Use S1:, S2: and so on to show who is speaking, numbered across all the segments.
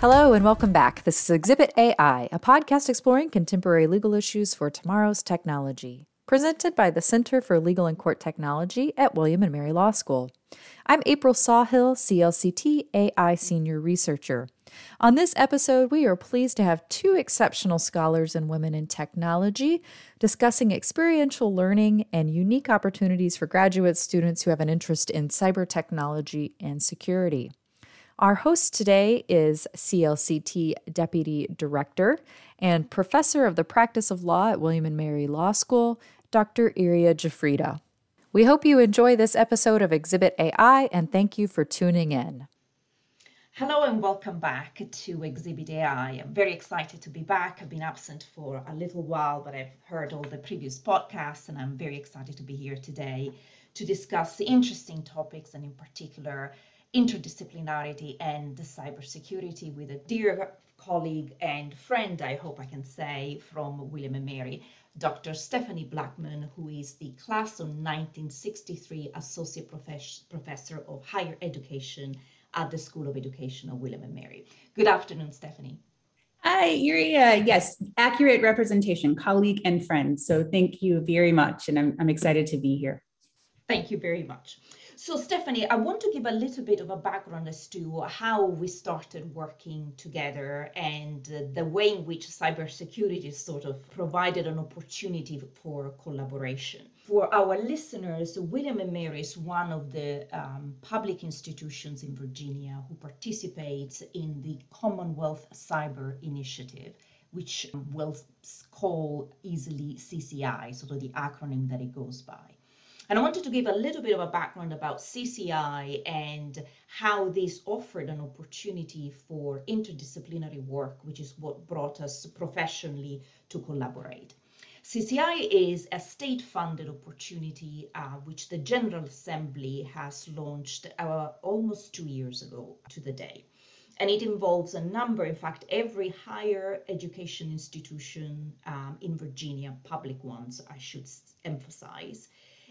S1: Hello and welcome back. This is Exhibit AI, a podcast exploring contemporary legal issues for tomorrow's technology, presented by the Center for Legal and Court Technology at William and Mary Law School. I'm April Sawhill, CLCT AI Senior Researcher. On this episode, we are pleased to have two exceptional scholars and women in technology discussing experiential learning and unique opportunities for graduate students who have an interest in cyber technology and security. Our host today is CLCT Deputy Director and Professor of the Practice of Law at William & Mary Law School, Dr. Iria Giuffrida. We hope you enjoy this episode of Exhibit AI and thank you for tuning in.
S2: Hello and welcome back to Exhibit AI. I'm very excited to be back. I've been absent for a little while, but I've heard all the previous podcasts and I'm very excited to be here today to discuss interesting topics and in particular interdisciplinarity and cybersecurity with a dear colleague and friend, I hope I can say, from William and Mary, Dr. Stephanie Blackmon, who is the class of 1963 Associate Professor of Higher Education at the School of Education of William and Mary. Good afternoon, Stephanie.
S3: Hi, Iria. Uh, yes, accurate representation, colleague and friend. So thank you very much. And I'm, I'm excited to be here.
S2: Thank you very much. So, Stephanie, I want to give a little bit of a background as to how we started working together and the way in which cybersecurity sort of provided an opportunity for collaboration. For our listeners, William and Mary is one of the um, public institutions in Virginia who participates in the Commonwealth Cyber Initiative which we'll call easily CCI, sort of the acronym that it goes by. And I wanted to give a little bit of a background about CCI and how this offered an opportunity for interdisciplinary work, which is what brought us professionally to collaborate. CCI is a state funded opportunity uh, which the General Assembly has launched uh, almost two years ago to the day. And it involves a number, in fact, every higher education institution um, in Virginia, public ones, I should emphasize,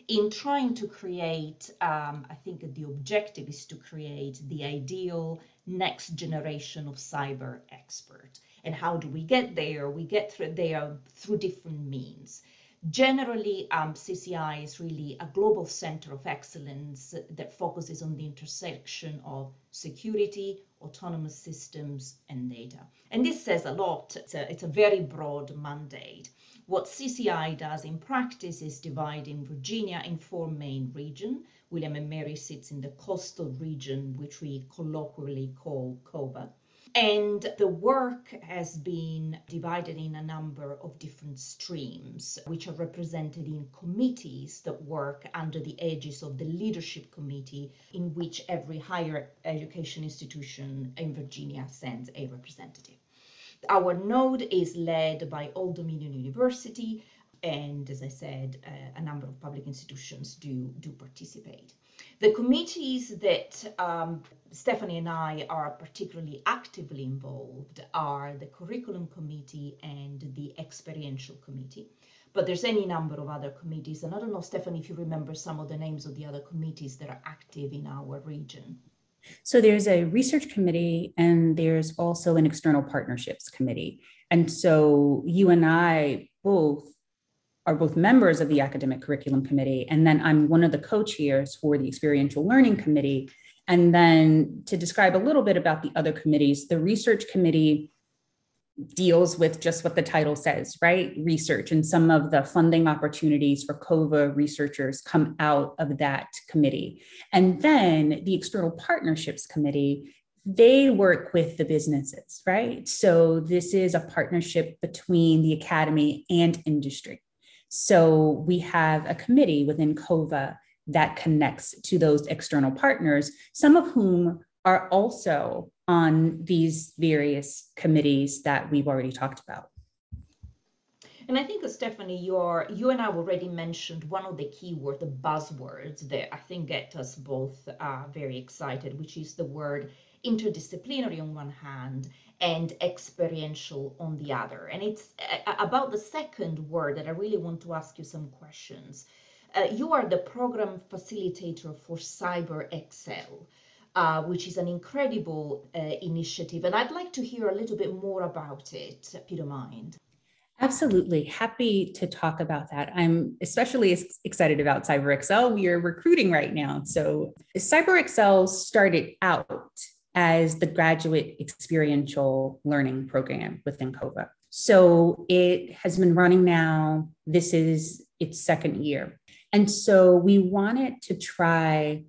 S2: in trying to create, um, I think that the objective is to create the ideal next generation of cyber expert. And how do we get there? We get through there through different means. Generally, um, CCI is really a global center of excellence that focuses on the intersection of security, autonomous systems, and data. And this says a lot. It's a, it's a very broad mandate. What CCI does in practice is divide in Virginia in four main regions. William and Mary sits in the coastal region, which we colloquially call COVA. And the work has been divided in a number of different streams, which are represented in committees that work under the aegis of the leadership committee, in which every higher education institution in Virginia sends a representative. Our node is led by Old Dominion University, and as I said, uh, a number of public institutions do, do participate. The committees that um, Stephanie and I are particularly actively involved are the Curriculum Committee and the Experiential Committee. But there's any number of other committees, and I don't know, Stephanie, if you remember some of the names of the other committees that are active in our region.
S3: So there's a research committee and there's also an external partnerships committee. And so you and I both are both members of the academic curriculum committee. And then I'm one of the co-chairs for the experiential learning committee. And then to describe a little bit about the other committees, the research committee deals with just what the title says, right? Research. And some of the funding opportunities for COVA researchers come out of that committee. And then the External Partnerships Committee, they work with the businesses, right? So this is a partnership between the academy and industry. So we have a committee within COVA that connects to those external partners, some of whom are also on these various committees that we've already talked about.
S2: And I think, Stephanie, you're, you and I already mentioned one of the keywords, the buzzwords that I think get us both uh, very excited, which is the word interdisciplinary on one hand and experiential on the other. And it's uh, about the second word that I really want to ask you some questions. Uh, you are the program facilitator for Cyber Excel. Uh, which is an incredible uh, initiative. And I'd like to hear a little bit more about it, if you don't mind.
S3: Absolutely. Happy to talk about that. I'm especially excited about CyberExcel. We are recruiting right now. So, CyberExcel started out as the graduate experiential learning program within COVA. So, it has been running now. This is its second year. And so, we wanted to try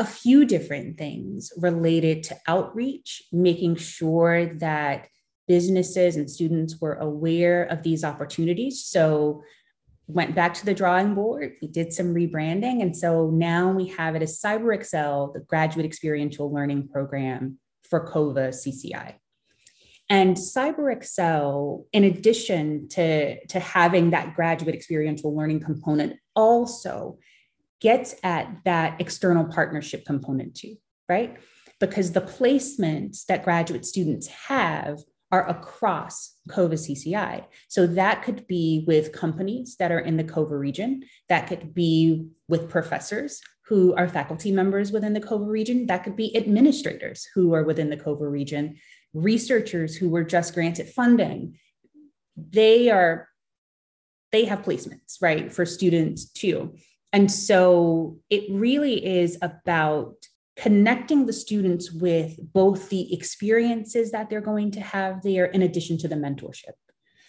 S3: a few different things related to outreach, making sure that businesses and students were aware of these opportunities. So went back to the drawing board. We did some rebranding. And so now we have it as CyberExcel, the graduate experiential learning program for COVA CCI. And CyberExcel, in addition to, to having that graduate experiential learning component, also gets at that external partnership component too, right? Because the placements that graduate students have are across COVA CCI. So that could be with companies that are in the COVA region, that could be with professors who are faculty members within the COVA region, that could be administrators who are within the COVA region, researchers who were just granted funding. They are they have placements, right, for students too. And so it really is about connecting the students with both the experiences that they're going to have there in addition to the mentorship.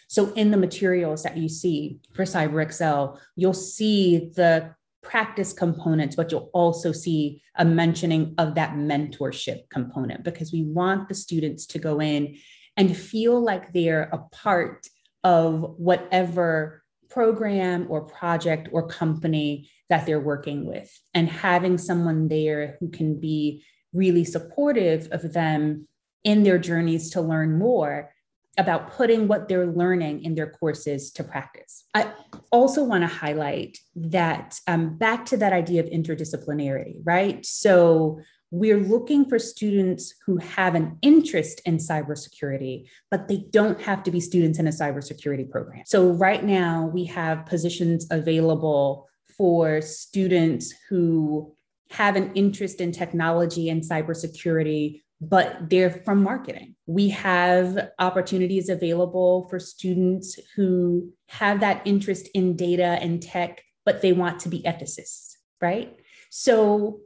S3: So in the materials that you see for CyberExcel, you'll see the practice components, but you'll also see a mentioning of that mentorship component because we want the students to go in and feel like they're a part of whatever program or project or company that they're working with and having someone there who can be really supportive of them in their journeys to learn more about putting what they're learning in their courses to practice. I also want to highlight that um, back to that idea of interdisciplinarity, right? So we're looking for students who have an interest in cybersecurity, but they don't have to be students in a cybersecurity program. So right now we have positions available for students who have an interest in technology and cybersecurity, but they're from marketing. We have opportunities available for students who have that interest in data and tech, but they want to be ethicists, right? So,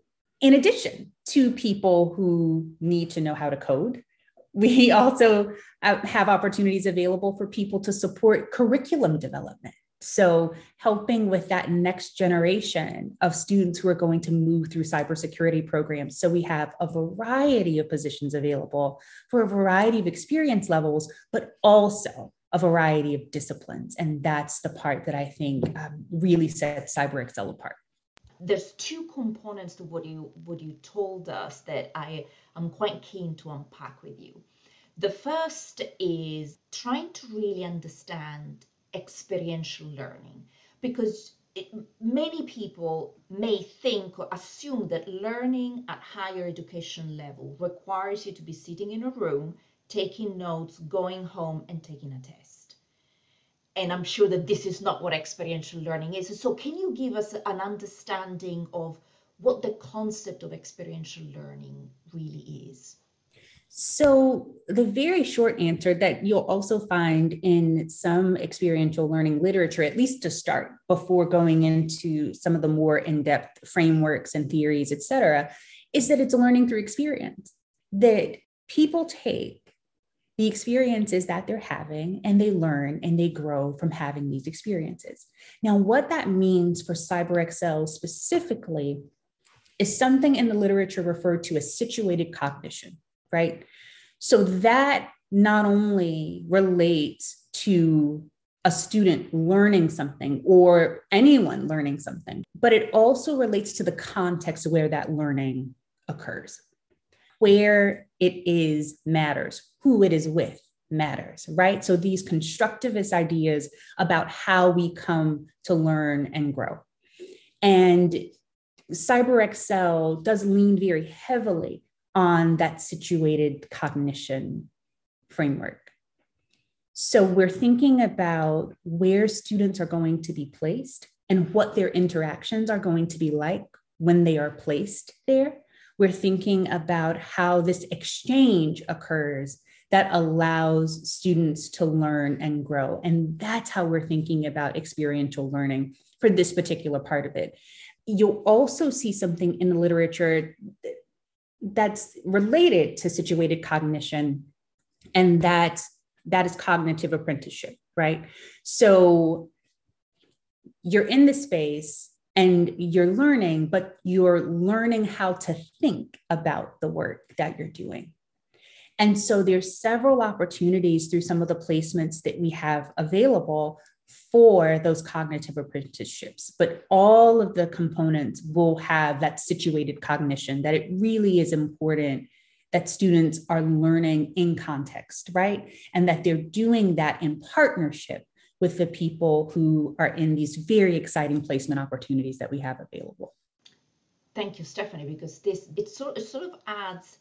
S3: in addition to people who need to know how to code, we also have opportunities available for people to support curriculum development so, helping with that next generation of students who are going to move through cybersecurity programs. So, we have a variety of positions available for a variety of experience levels, but also a variety of disciplines. And that's the part that I think um, really sets CyberExcel apart.
S2: There's two components to what you what you told us that I am quite keen to unpack with you. The first is trying to really understand experiential learning because it, many people may think or assume that learning at higher education level requires you to be sitting in a room, taking notes, going home and taking a test. And I'm sure that this is not what experiential learning is. So can you give us an understanding of what the concept of experiential learning really is?
S3: So, the very short answer that you'll also find in some experiential learning literature, at least to start, before going into some of the more in depth frameworks and theories, et cetera, is that it's learning through experience. That people take the experiences that they're having and they learn and they grow from having these experiences. Now, what that means for CyberExcel specifically is something in the literature referred to as situated cognition right? So that not only relates to a student learning something or anyone learning something, but it also relates to the context where that learning occurs. Where it is matters, who it is with matters, right? So these constructivist ideas about how we come to learn and grow. And CyberExcel does lean very heavily on that situated cognition framework. So we're thinking about where students are going to be placed and what their interactions are going to be like when they are placed there, We're thinking about how this exchange occurs that allows students to learn and grow. And that's how we're thinking about experiential learning for this particular part of it. You'll also see something in the literature that's related to situated cognition, and that that is cognitive apprenticeship, right? So you're in the space and you're learning, but you're learning how to think about the work that you're doing. And so there's several opportunities through some of the placements that we have available for those cognitive apprenticeships. But all of the components will have that situated cognition, that it really is important that students are learning in context, right? And that they're doing that in partnership with the people who are in these very exciting placement opportunities that we have available.
S2: Thank you, Stephanie, because this it sort, it sort of adds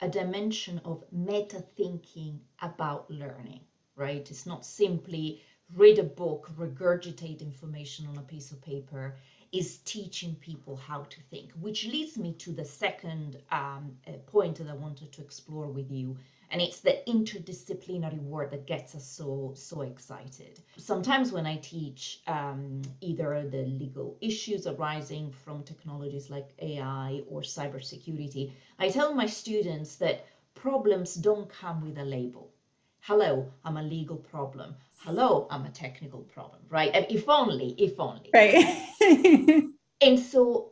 S2: a dimension of meta thinking about learning, right? It's not simply read a book, regurgitate information on a piece of paper, is teaching people how to think, which leads me to the second um, uh, point that I wanted to explore with you, and it's the interdisciplinary work that gets us so so excited. Sometimes when i teach um, either the legal issues arising from technologies like ai or cybersecurity i tell my students that problems don't come with a label. Hello i'm a legal problem. Hello i'm a technical problem right? If only if only.
S3: Right.
S2: And so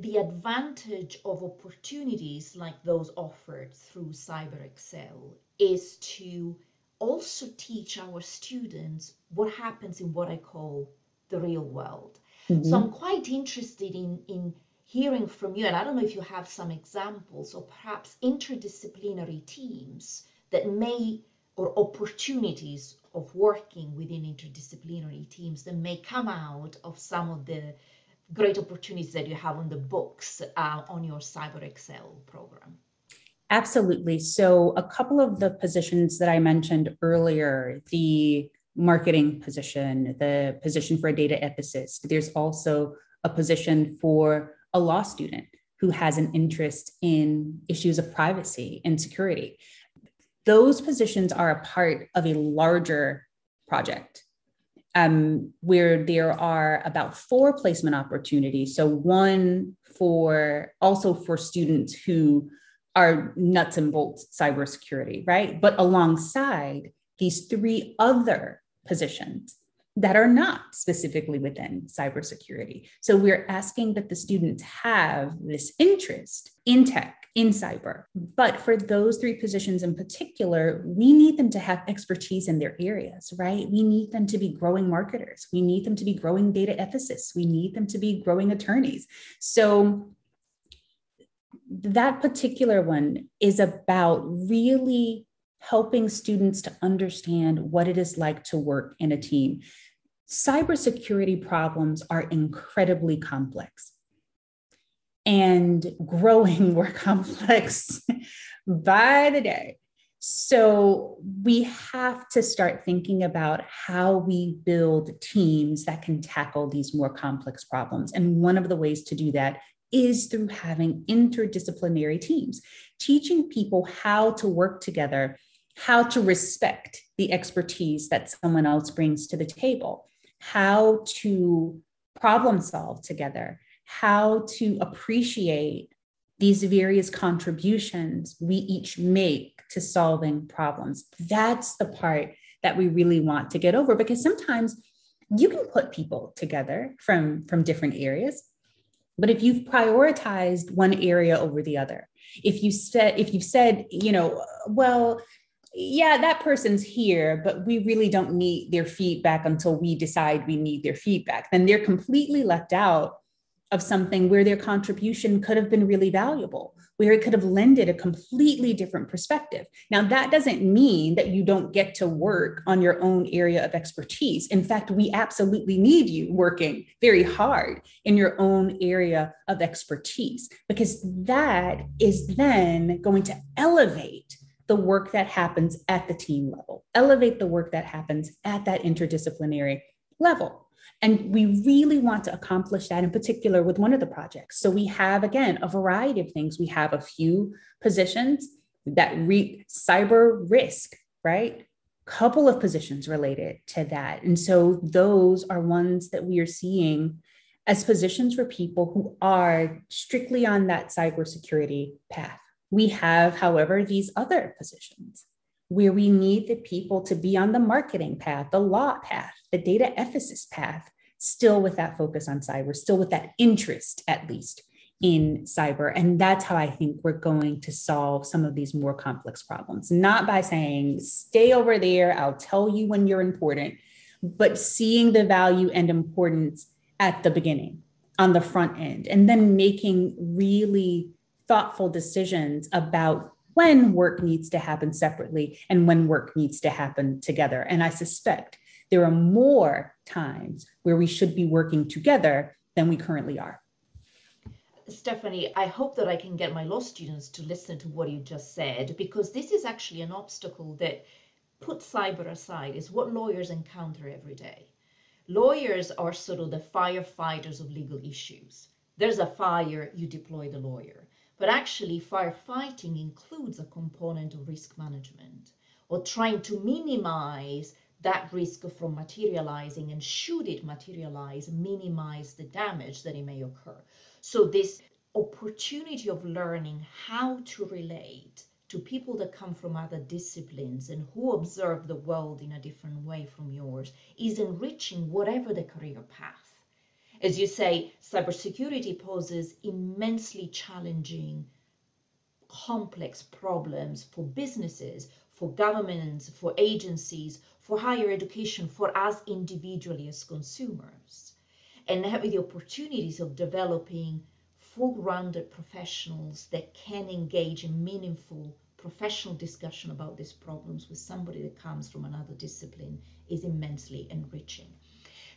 S2: the advantage of opportunities like those offered through CyberExcel is to also teach our students what happens in what I call the real world. Mm-hmm. So I'm quite interested in, in hearing from you, and I don't know if you have some examples or perhaps interdisciplinary teams that may, or opportunities of working within interdisciplinary teams that may come out of some of the great opportunities that you have on the books uh, on your CyberExcel program.
S3: Absolutely. So, a couple of the positions that I mentioned earlier, the marketing position, the position for a data ethicist, there's also a position for a law student who has an interest in issues of privacy and security. Those positions are a part of a larger project um, where there are about four placement opportunities. So one for also for students who are nuts and bolts cybersecurity, right? But alongside these three other positions that are not specifically within cybersecurity. So we're asking that the students have this interest in tech in cyber. But for those three positions in particular, we need them to have expertise in their areas, right? We need them to be growing marketers. We need them to be growing data ethicists. We need them to be growing attorneys. So that particular one is about really helping students to understand what it is like to work in a team. Cybersecurity problems are incredibly complex and growing more complex by the day. So we have to start thinking about how we build teams that can tackle these more complex problems. And one of the ways to do that is through having interdisciplinary teams, teaching people how to work together, how to respect the expertise that someone else brings to the table, how to problem solve together, how to appreciate these various contributions we each make to solving problems. That's the part that we really want to get over because sometimes you can put people together from, from different areas. But if you've prioritized one area over the other, if you said, if you've said, you know, well, yeah, that person's here, but we really don't need their feedback until we decide we need their feedback, then they're completely left out of something where their contribution could have been really valuable, where it could have lended a completely different perspective. Now, that doesn't mean that you don't get to work on your own area of expertise. In fact, we absolutely need you working very hard in your own area of expertise, because that is then going to elevate the work that happens at the team level, elevate the work that happens at that interdisciplinary level. And we really want to accomplish that in particular with one of the projects. So we have, again, a variety of things. We have a few positions that read cyber risk, right? Couple of positions related to that. And so those are ones that we are seeing as positions for people who are strictly on that cybersecurity path. We have, however, these other positions where we need the people to be on the marketing path, the law path, the data ethicist path, still with that focus on cyber, still with that interest, at least, in cyber. And that's how I think we're going to solve some of these more complex problems. Not by saying, stay over there, I'll tell you when you're important, but seeing the value and importance at the beginning on the front end, and then making really thoughtful decisions about when work needs to happen separately and when work needs to happen together. And I suspect there are more times where we should be working together than we currently are.
S2: Stephanie, I hope that I can get my law students to listen to what you just said, because this is actually an obstacle that, put cyber aside, is what lawyers encounter every day. Lawyers are sort of the firefighters of legal issues. There's a fire, you deploy the lawyer. But actually, firefighting includes a component of risk management or trying to minimize that risk from materializing and should it materialize, minimize the damage that it may occur. So this opportunity of learning how to relate to people that come from other disciplines and who observe the world in a different way from yours is enriching whatever the career path. As you say, cybersecurity poses immensely challenging, complex problems for businesses, for governments, for agencies, for higher education, for us individually as consumers. And having the opportunities of developing full-rounded professionals that can engage in meaningful professional discussion about these problems with somebody that comes from another discipline is immensely enriching.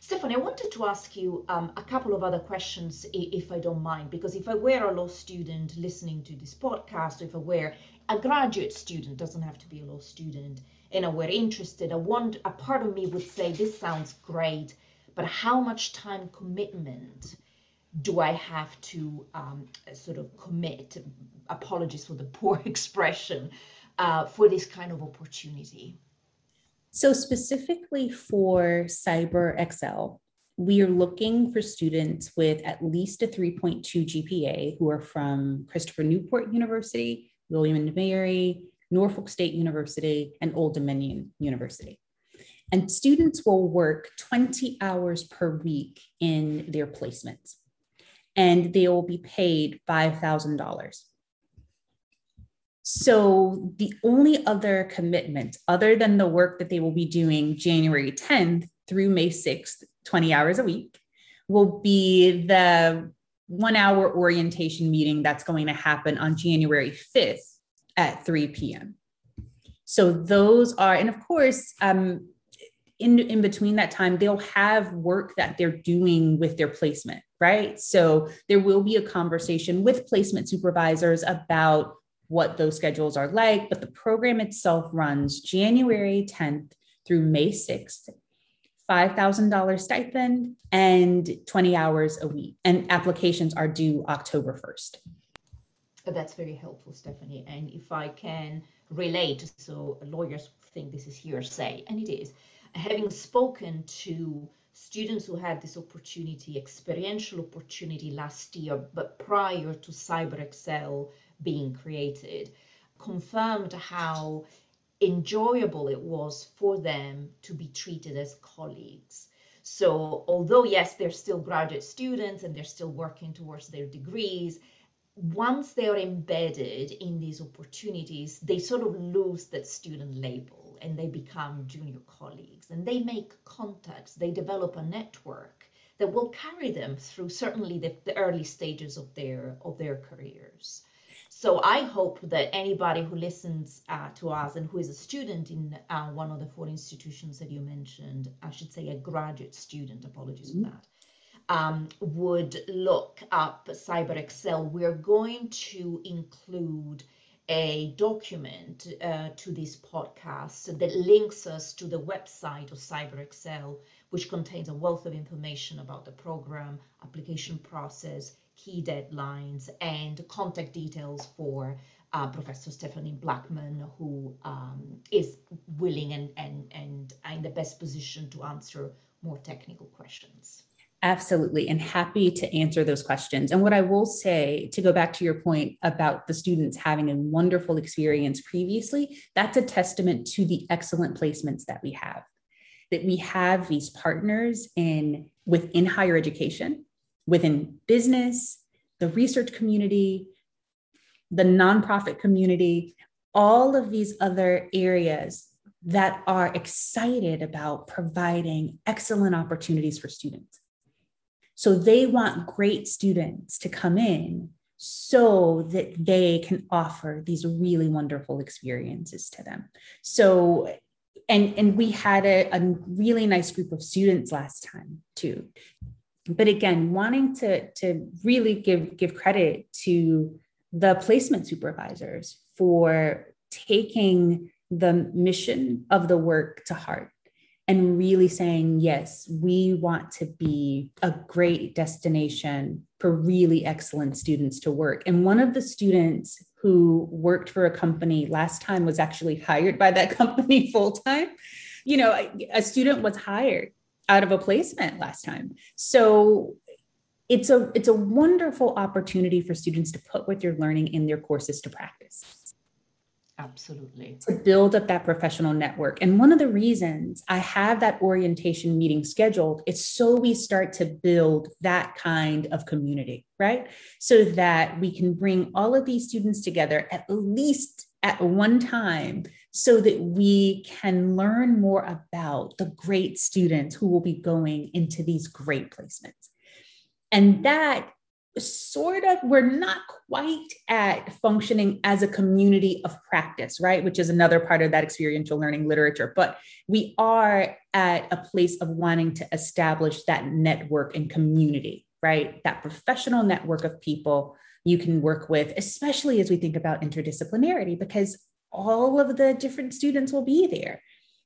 S2: Stephanie, I wanted to ask you um, a couple of other questions, if I don't mind, because if I were a law student listening to this podcast, if I were a graduate student, doesn't have to be a law student, and I were interested, I want a part of me would say this sounds great, but how much time commitment do I have to um, sort of commit? Apologies for the poor expression uh, for this kind of opportunity.
S3: So, specifically for CyberXL, we are looking for students with at least a 3.2 GPA who are from Christopher Newport University, William and Mary, Norfolk State University, and Old Dominion University. And students will work 20 hours per week in their placements, and they will be paid $5,000. So the only other commitment, other than the work that they will be doing January 10th through May 6th, 20 hours a week, will be the one hour orientation meeting that's going to happen on January 5th at 3 p.m. So those are, and of course, um, in, in between that time, they'll have work that they're doing with their placement, right? So there will be a conversation with placement supervisors about what those schedules are like, but the program itself runs January 10th through May 6th, $5,000 stipend and 20 hours a week. And applications are due October 1st.
S2: That's very helpful, Stephanie. And if I can relate, so lawyers think this is hearsay, and it is. Having spoken to students who had this opportunity, experiential opportunity last year, but prior to CyberXL being created, confirmed how enjoyable it was for them to be treated as colleagues. So, although, yes, they're still graduate students and they're still working towards their degrees, once they are embedded in these opportunities, they sort of lose that student label and they become junior colleagues and they make contacts, they develop a network that will carry them through certainly the, the early stages of their of their careers. So I hope that anybody who listens uh, to us and who is a student in uh, one of the four institutions that you mentioned, I should say a graduate student, apologies mm-hmm. for that, um, would look up CyberXL. We're going to include a document uh, to this podcast that links us to the website of CyberXL, which contains a wealth of information about the program, application process, key deadlines, and contact details for uh, Professor Stephanie Blackmon, who um, is willing and, and, and in the best position to answer more technical questions.
S3: Absolutely, and happy to answer those questions. And what I will say to go back to your point about the students having a wonderful experience previously, that's a testament to the excellent placements that we have. That we have these partners in within higher education, within business, the research community, the nonprofit community, all of these other areas that are excited about providing excellent opportunities for students. So they want great students to come in so that they can offer these really wonderful experiences to them. So and and we had a, a really nice group of students last time too but again wanting to to really give give credit to the placement supervisors for taking the mission of the work to heart and really saying, yes, we want to be a great destination for really excellent students to work. And one of the students who worked for a company last time was actually hired by that company full time. You know, a student was hired out of a placement last time. So it's a it's a wonderful opportunity for students to put what they're learning in their courses to practice
S2: absolutely.
S3: to build up that professional network. And one of the reasons i have that orientation meeting scheduled is so we start to build that kind of community right? So that we can bring all of these students together at least at one time so that we can learn more about the great students who will be going into these great placements. And that sort of, we're not quite at functioning as a community of practice, right? Which is another part of that experiential learning literature. But we are at a place of wanting to establish that network and community, right? That professional network of people you can work with, especially as we think about interdisciplinarity, because all of the different students will be there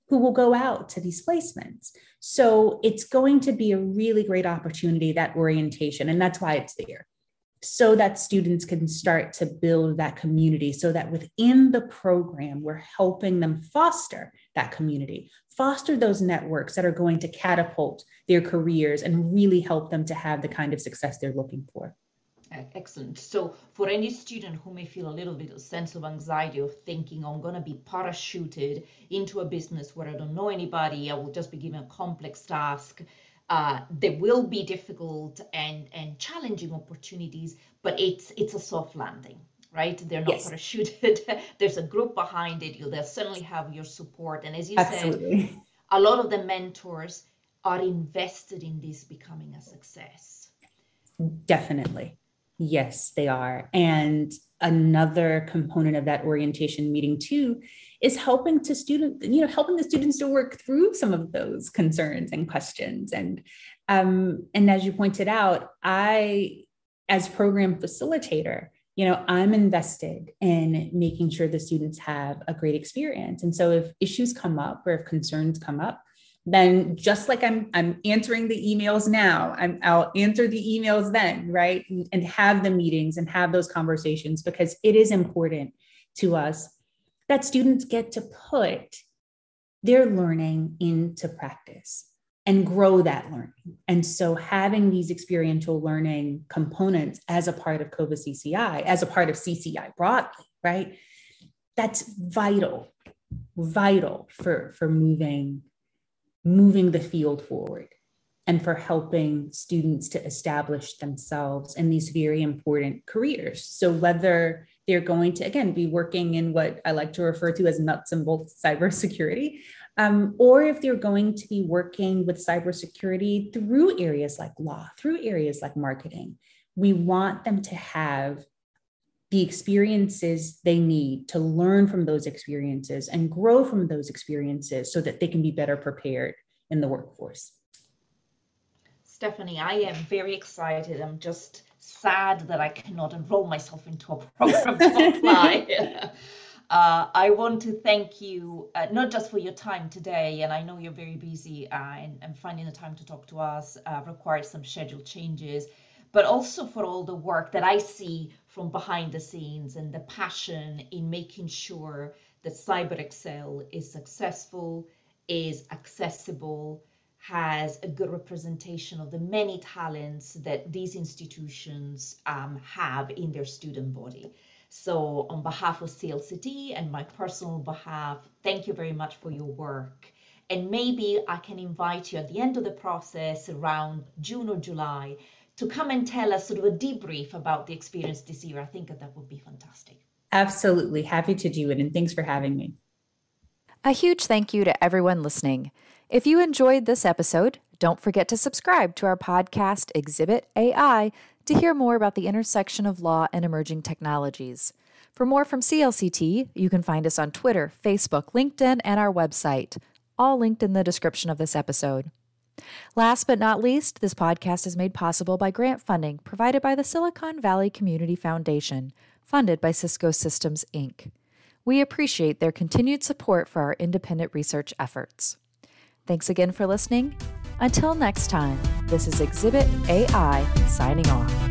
S3: who will go out to these placements. So it's going to be a really great opportunity, that orientation. And that's why it's there. So that students can start to build that community, so that within the program, we're helping them foster that community, foster those networks that are going to catapult their careers and really help them to have the kind of success they're looking for.
S2: Excellent. So for any student who may feel a little bit of sense of anxiety of thinking I'm going to be parachuted into a business where I don't know anybody, I will just be given a complex task. Uh, there will be difficult and, and challenging opportunities, but it's it's a soft landing, right? They're not yes. parachuted. There's a group behind it. You'll they'll certainly have your support. And as you Absolutely. said, a lot of the mentors are invested in this becoming a success.
S3: Definitely. Yes, they are. And another component of that orientation meeting too is helping to student, you know, helping the students to work through some of those concerns and questions. And um, and as you pointed out, I, as program facilitator, you know, I'm invested in making sure the students have a great experience. And so if issues come up or if concerns come up, then just like I'm I'm answering the emails now, I'm, I'll answer the emails then, right? And, have the meetings and have those conversations because it is important to us that students get to put their learning into practice and grow that learning. And so having these experiential learning components as a part of COVA CCI, as a part of CCI broadly, right? That's vital, vital for, for moving moving the field forward and for helping students to establish themselves in these very important careers. So, whether they're going to, again, be working in what I like to refer to as nuts and bolts cybersecurity, um, or if they're going to be working with cybersecurity through areas like law, through areas like marketing, we want them to have the experiences they need to learn from those experiences and grow from those experiences so that they can be better prepared in the workforce.
S2: Stephanie, I am very excited. I'm just sad that I cannot enroll myself into a program to apply. Uh, I want to thank you uh, not just for your time today, and I know you're very busy uh, and, and, finding the time to talk to us uh, required some schedule changes, but also for all the work that I see from behind the scenes and the passion in making sure that Cyber Excel is successful, is accessible, has a good representation of the many talents that these institutions um, have in their student body. So, on behalf of CLCT and my personal behalf, thank you very much for your work. And maybe I can invite you at the end of the process around June or July to come and tell us sort of a debrief about the experience this year. I think that, that would be fantastic.
S3: Absolutely. Happy to do it. And thanks for having me.
S1: A huge thank you to everyone listening. If you enjoyed this episode, don't forget to subscribe to our podcast, Exhibit AI, to hear more about the intersection of law and emerging technologies. For more from CLCT, you can find us on Twitter, Facebook, LinkedIn, and our website, all linked in the description of this episode. Last but not least, this podcast is made possible by grant funding provided by the Silicon Valley Community Foundation, funded by Cisco Systems, Inc. We appreciate their continued support for our independent research efforts. Thanks again for listening until next time, this is Exhibit AI signing off.